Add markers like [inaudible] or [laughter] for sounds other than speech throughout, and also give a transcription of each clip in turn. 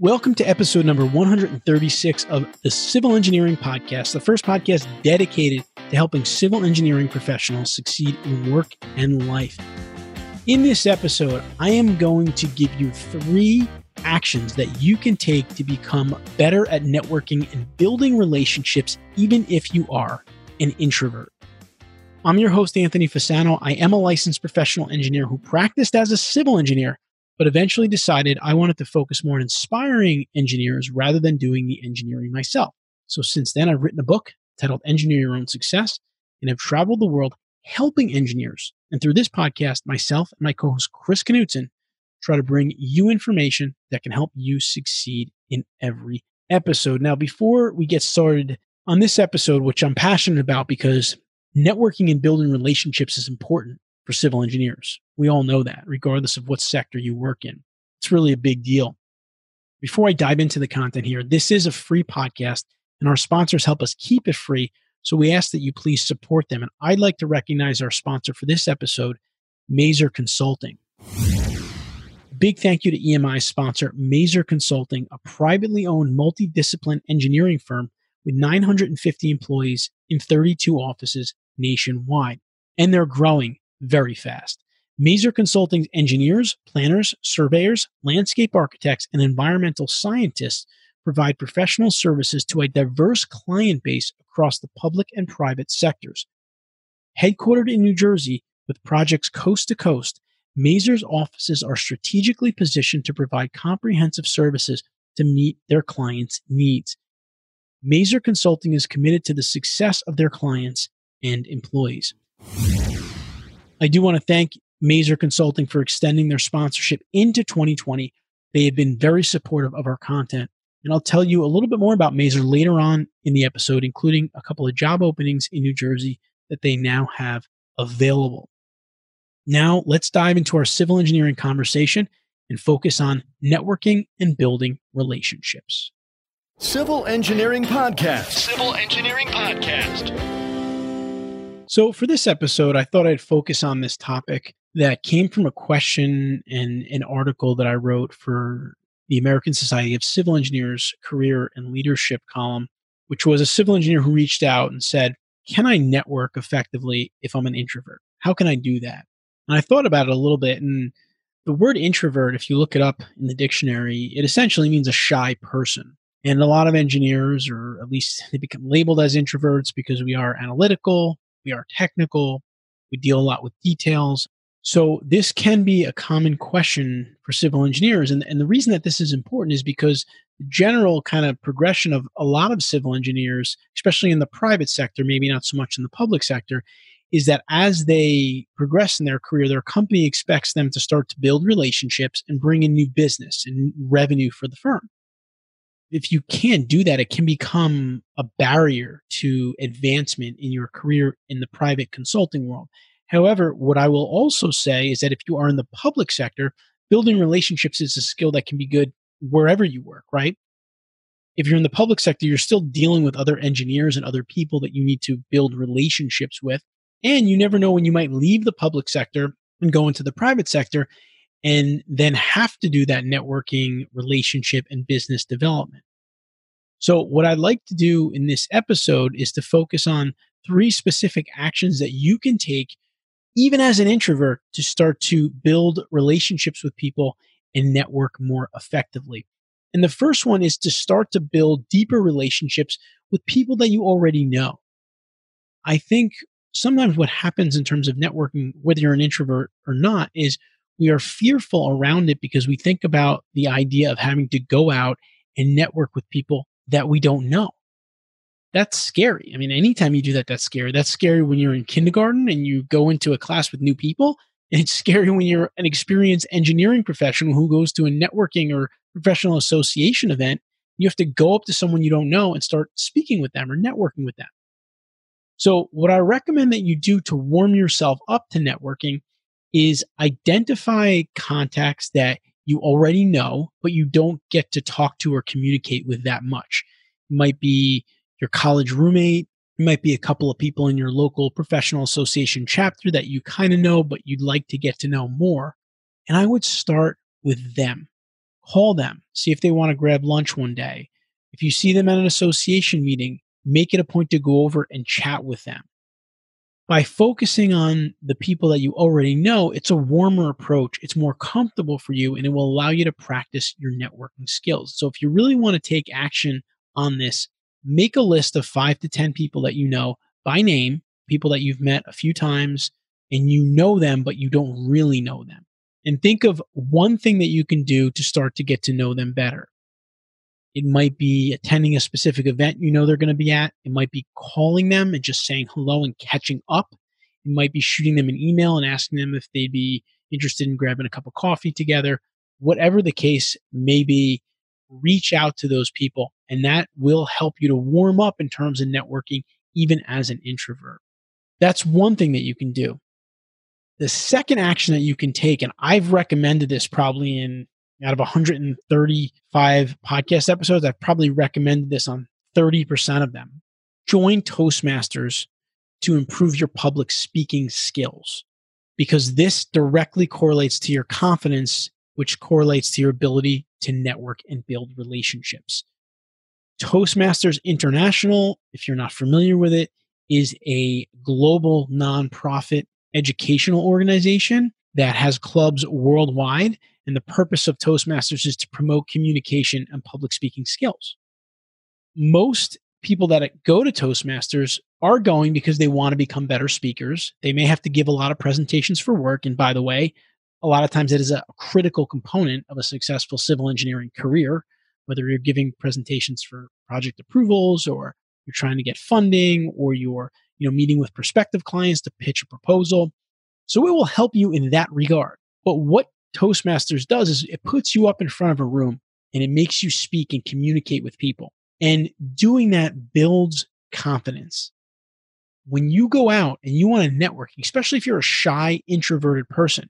Welcome to episode number 136 of the Civil Engineering Podcast, the first podcast dedicated to helping civil engineering professionals succeed in work and life. In this episode, I am going to give you three actions that you can take to become better at networking and building relationships, even if you are an introvert. I'm your host, Anthony Fasano. I am a licensed professional engineer who practiced as a civil engineer but eventually decided I wanted to focus more on inspiring engineers rather than doing the engineering myself. So since then, I've written a book titled Engineer Your Own Success and have traveled the world helping engineers. And through this podcast, myself and my co-host Chris Knutson try to bring you information that can help you succeed in every episode. Now, before we get started on this episode, which I'm passionate about because networking and building relationships is important for civil engineers. We all know that, regardless of what sector you work in. It's really a big deal. Before I dive into the content here, this is a free podcast, and our sponsors help us keep it free. So we ask that you please support them. And I'd like to recognize our sponsor for this episode, Maser Consulting. Big thank you to EMI sponsor Maser Consulting, a privately owned multidiscipline engineering firm with 950 employees in 32 offices nationwide. And they're growing very fast. Maser Consulting's engineers, planners, surveyors, landscape architects, and environmental scientists provide professional services to a diverse client base across the public and private sectors. Headquartered in New Jersey with projects coast to coast, Maser's offices are strategically positioned to provide comprehensive services to meet their clients' needs. Maser Consulting is committed to the success of their clients and employees. I do want to thank Maser Consulting for extending their sponsorship into 2020. They have been very supportive of our content. And I'll tell you a little bit more about Maser later on in the episode, including a couple of job openings in New Jersey that they now have available. Now, let's dive into our civil engineering conversation and focus on networking and building relationships. Civil Engineering Podcast. Civil Engineering Podcast. So, for this episode, I thought I'd focus on this topic that came from a question and an article that I wrote for the American Society of Civil Engineers Career and Leadership column, which was a civil engineer who reached out and said, Can I network effectively if I'm an introvert? How can I do that? And I thought about it a little bit. And the word introvert, if you look it up in the dictionary, it essentially means a shy person. And a lot of engineers, or at least they become labeled as introverts because we are analytical, we are technical. We deal a lot with details. So this can be a common question for civil engineers. And, and the reason that this is important is because the general kind of progression of a lot of civil engineers, especially in the private sector, maybe not so much in the public sector, is that as they progress in their career, their company expects them to start to build relationships and bring in new business and revenue for the firm if you can't do that, it can become a barrier to advancement in your career in the private consulting world. However, what I will also say is that if you are in the public sector, building relationships is a skill that can be good wherever you work, right? If you're in the public sector, you're still dealing with other engineers and other people that you need to build relationships with. And you never know when you might leave the public sector and go into the private sector and then have to do that networking, relationship, and business development. So, what I'd like to do in this episode is to focus on three specific actions that you can take, even as an introvert, to start to build relationships with people and network more effectively. And the first one is to start to build deeper relationships with people that you already know. I think sometimes what happens in terms of networking, whether you're an introvert or not, is we are fearful around it because we think about the idea of having to go out and network with people that we don't know. That's scary. I mean, anytime you do that, that's scary. That's scary when you're in kindergarten and you go into a class with new people. And [laughs] it's scary when you're an experienced engineering professional who goes to a networking or professional association event. You have to go up to someone you don't know and start speaking with them or networking with them. So, what I recommend that you do to warm yourself up to networking is identify contacts that you already know, but you don't get to talk to or communicate with that much. It might be your college roommate. It might be a couple of people in your local professional association chapter that you kind of know, but you'd like to get to know more. And I would start with them. call them, see if they want to grab lunch one day. If you see them at an association meeting, make it a point to go over and chat with them. By focusing on the people that you already know, it's a warmer approach. It's more comfortable for you and it will allow you to practice your networking skills. So, if you really want to take action on this, make a list of five to 10 people that you know by name, people that you've met a few times and you know them, but you don't really know them. And think of one thing that you can do to start to get to know them better. It might be attending a specific event you know they're going to be at. It might be calling them and just saying hello and catching up. It might be shooting them an email and asking them if they'd be interested in grabbing a cup of coffee together. Whatever the case may be, reach out to those people, and that will help you to warm up in terms of networking, even as an introvert. That's one thing that you can do. The second action that you can take, and I've recommended this probably in out of 135 podcast episodes, I've probably recommended this on 30% of them. Join Toastmasters to improve your public speaking skills because this directly correlates to your confidence, which correlates to your ability to network and build relationships. Toastmasters International, if you're not familiar with it, is a global nonprofit educational organization that has clubs worldwide and the purpose of Toastmasters is to promote communication and public speaking skills. Most people that go to Toastmasters are going because they want to become better speakers. They may have to give a lot of presentations for work. And by the way, a lot of times it is a critical component of a successful civil engineering career, whether you're giving presentations for project approvals or you're trying to get funding or you're you know meeting with prospective clients to pitch a proposal. So it will help you in that regard. But what Toastmasters does is it puts you up in front of a room and it makes you speak and communicate with people. And doing that builds confidence. When you go out and you want to network, especially if you're a shy, introverted person,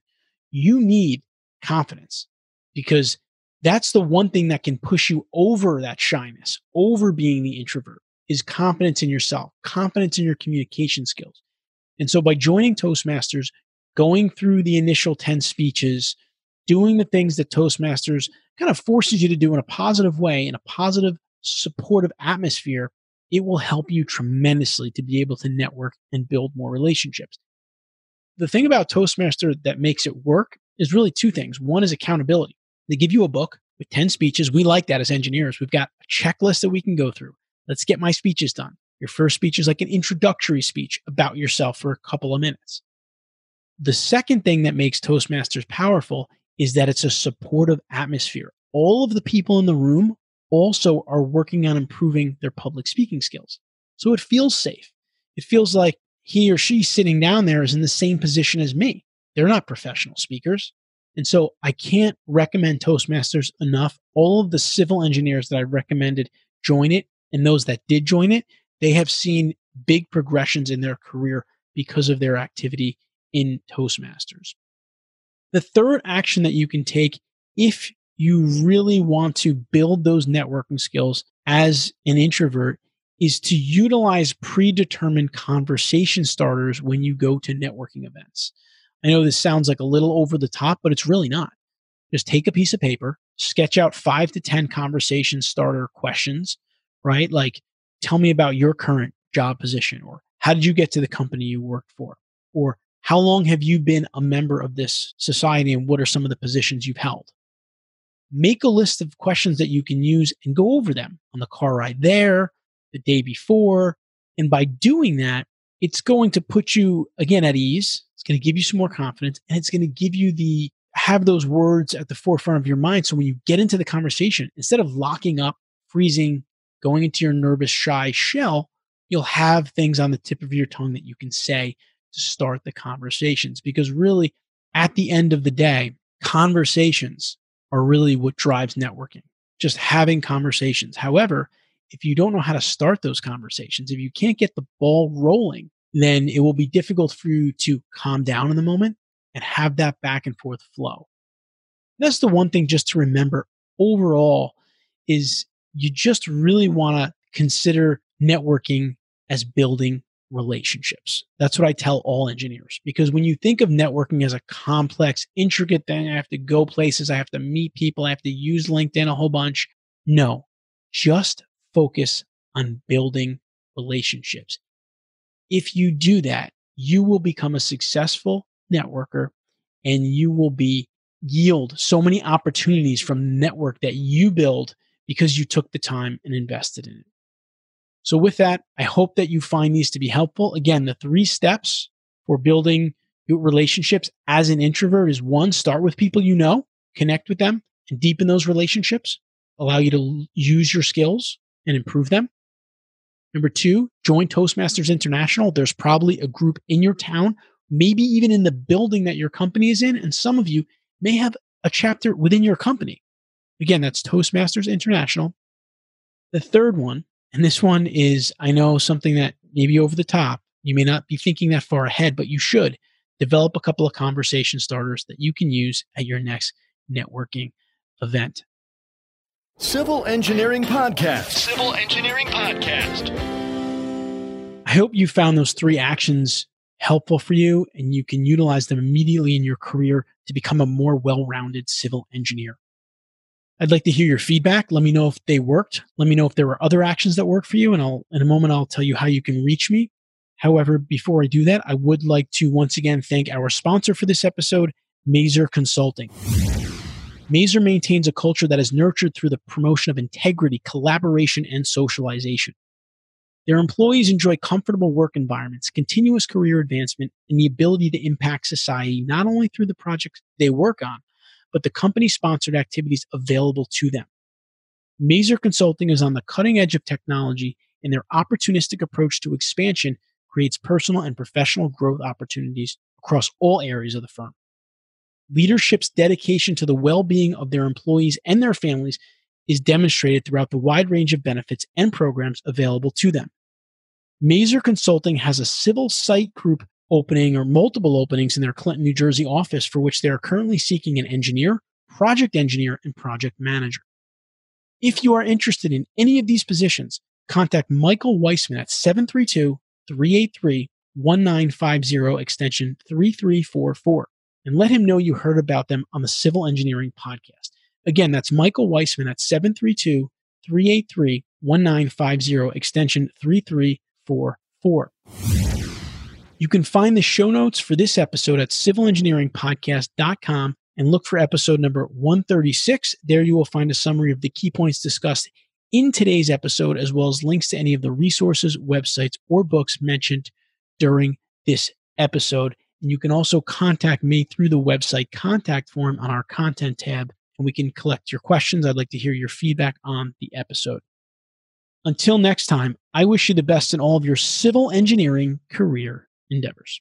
you need confidence because that's the one thing that can push you over that shyness, over being the introvert, is confidence in yourself, confidence in your communication skills. And so by joining Toastmasters, going through the initial 10 speeches, doing the things that Toastmasters kind of forces you to do in a positive way, in a positive, supportive atmosphere, it will help you tremendously to be able to network and build more relationships. The thing about Toastmaster that makes it work is really two things. One is accountability. They give you a book with 10 speeches. We like that as engineers. We've got a checklist that we can go through. Let's get my speeches done. Your first speech is like an introductory speech about yourself for a couple of minutes. The second thing that makes Toastmasters powerful is that it's a supportive atmosphere. All of the people in the room also are working on improving their public speaking skills. So it feels safe. It feels like he or she sitting down there is in the same position as me. They're not professional speakers. And so I can't recommend Toastmasters enough. All of the civil engineers that I recommended join it and those that did join it, they have seen big progressions in their career because of their activity in Toastmasters. The third action that you can take if you really want to build those networking skills as an introvert is to utilize predetermined conversation starters when you go to networking events. I know this sounds like a little over the top, but it's really not. Just take a piece of paper, sketch out five to 10 conversation starter questions, right? Like, tell me about your current job position, or how did you get to the company you worked for? Or how long have you been a member of this society and what are some of the positions you've held? Make a list of questions that you can use and go over them on the car ride there, the day before. And by doing that, it's going to put you again at ease. It's going to give you some more confidence and it's going to give you the have those words at the forefront of your mind. So when you get into the conversation, instead of locking up, freezing, going into your nervous, shy shell, you'll have things on the tip of your tongue that you can say to start the conversations because really at the end of the day, conversations are really what drives networking. Just having conversations. However, if you don't know how to start those conversations, if you can't get the ball rolling, then it will be difficult for you to calm down in the moment and have that back and forth flow. That's the one thing just to remember overall is you just really want to consider networking as building relationships. That's what I tell all engineers because when you think of networking as a complex, intricate thing, I have to go places, I have to meet people, I have to use LinkedIn a whole bunch. No, just focus on building relationships. If you do that, you will become a successful networker and you will be yield so many opportunities from the network that you build because you took the time and invested in it. So with that, I hope that you find these to be helpful. Again, the three steps for building relationships as an introvert is one, start with people you know, connect with them and deepen those relationships, allow you to use your skills and improve them. Number two, join Toastmasters International. There's probably a group in your town, maybe even in the building that your company is in. And some of you may have a chapter within your company. Again, that's Toastmasters International. The third one, and this one is, I know something that maybe over the top, you may not be thinking that far ahead, but you should develop a couple of conversation starters that you can use at your next networking event. Civil Engineering Podcast. Civil Engineering Podcast. I hope you found those three actions helpful for you and you can utilize them immediately in your career to become a more well rounded civil engineer. I'd like to hear your feedback. Let me know if they worked. Let me know if there were other actions that work for you. And I'll, in a moment, I'll tell you how you can reach me. However, before I do that, I would like to once again thank our sponsor for this episode, Maser Consulting. Maser maintains a culture that is nurtured through the promotion of integrity, collaboration, and socialization. Their employees enjoy comfortable work environments, continuous career advancement, and the ability to impact society not only through the projects they work on, but the company sponsored activities available to them. Maser Consulting is on the cutting edge of technology, and their opportunistic approach to expansion creates personal and professional growth opportunities across all areas of the firm leadership's dedication to the well being of their employees and their families is demonstrated throughout the wide range of benefits and programs available to them. Maser Consulting has a civil site group opening or multiple openings in their Clinton, New Jersey office for which they are currently seeking an engineer, project engineer, and project manager. If you are interested in any of these positions, contact Michael Weissman at 732 383 1950 extension 3344 and let him know you heard about them on the Civil Engineering Podcast. Again, that's Michael Weissman at 732 383 1950, extension 3344. You can find the show notes for this episode at civilengineeringpodcast.com and look for episode number 136. There you will find a summary of the key points discussed in today's episode, as well as links to any of the resources, websites, or books mentioned during this episode. And you can also contact me through the website contact form on our content tab, and we can collect your questions. I'd like to hear your feedback on the episode. Until next time, I wish you the best in all of your civil engineering career endeavors.